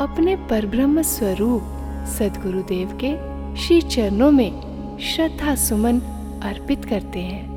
अपने परब्रह्म स्वरूप सदगुरुदेव के श्री चरणों में श्रद्धा सुमन अर्पित करते हैं।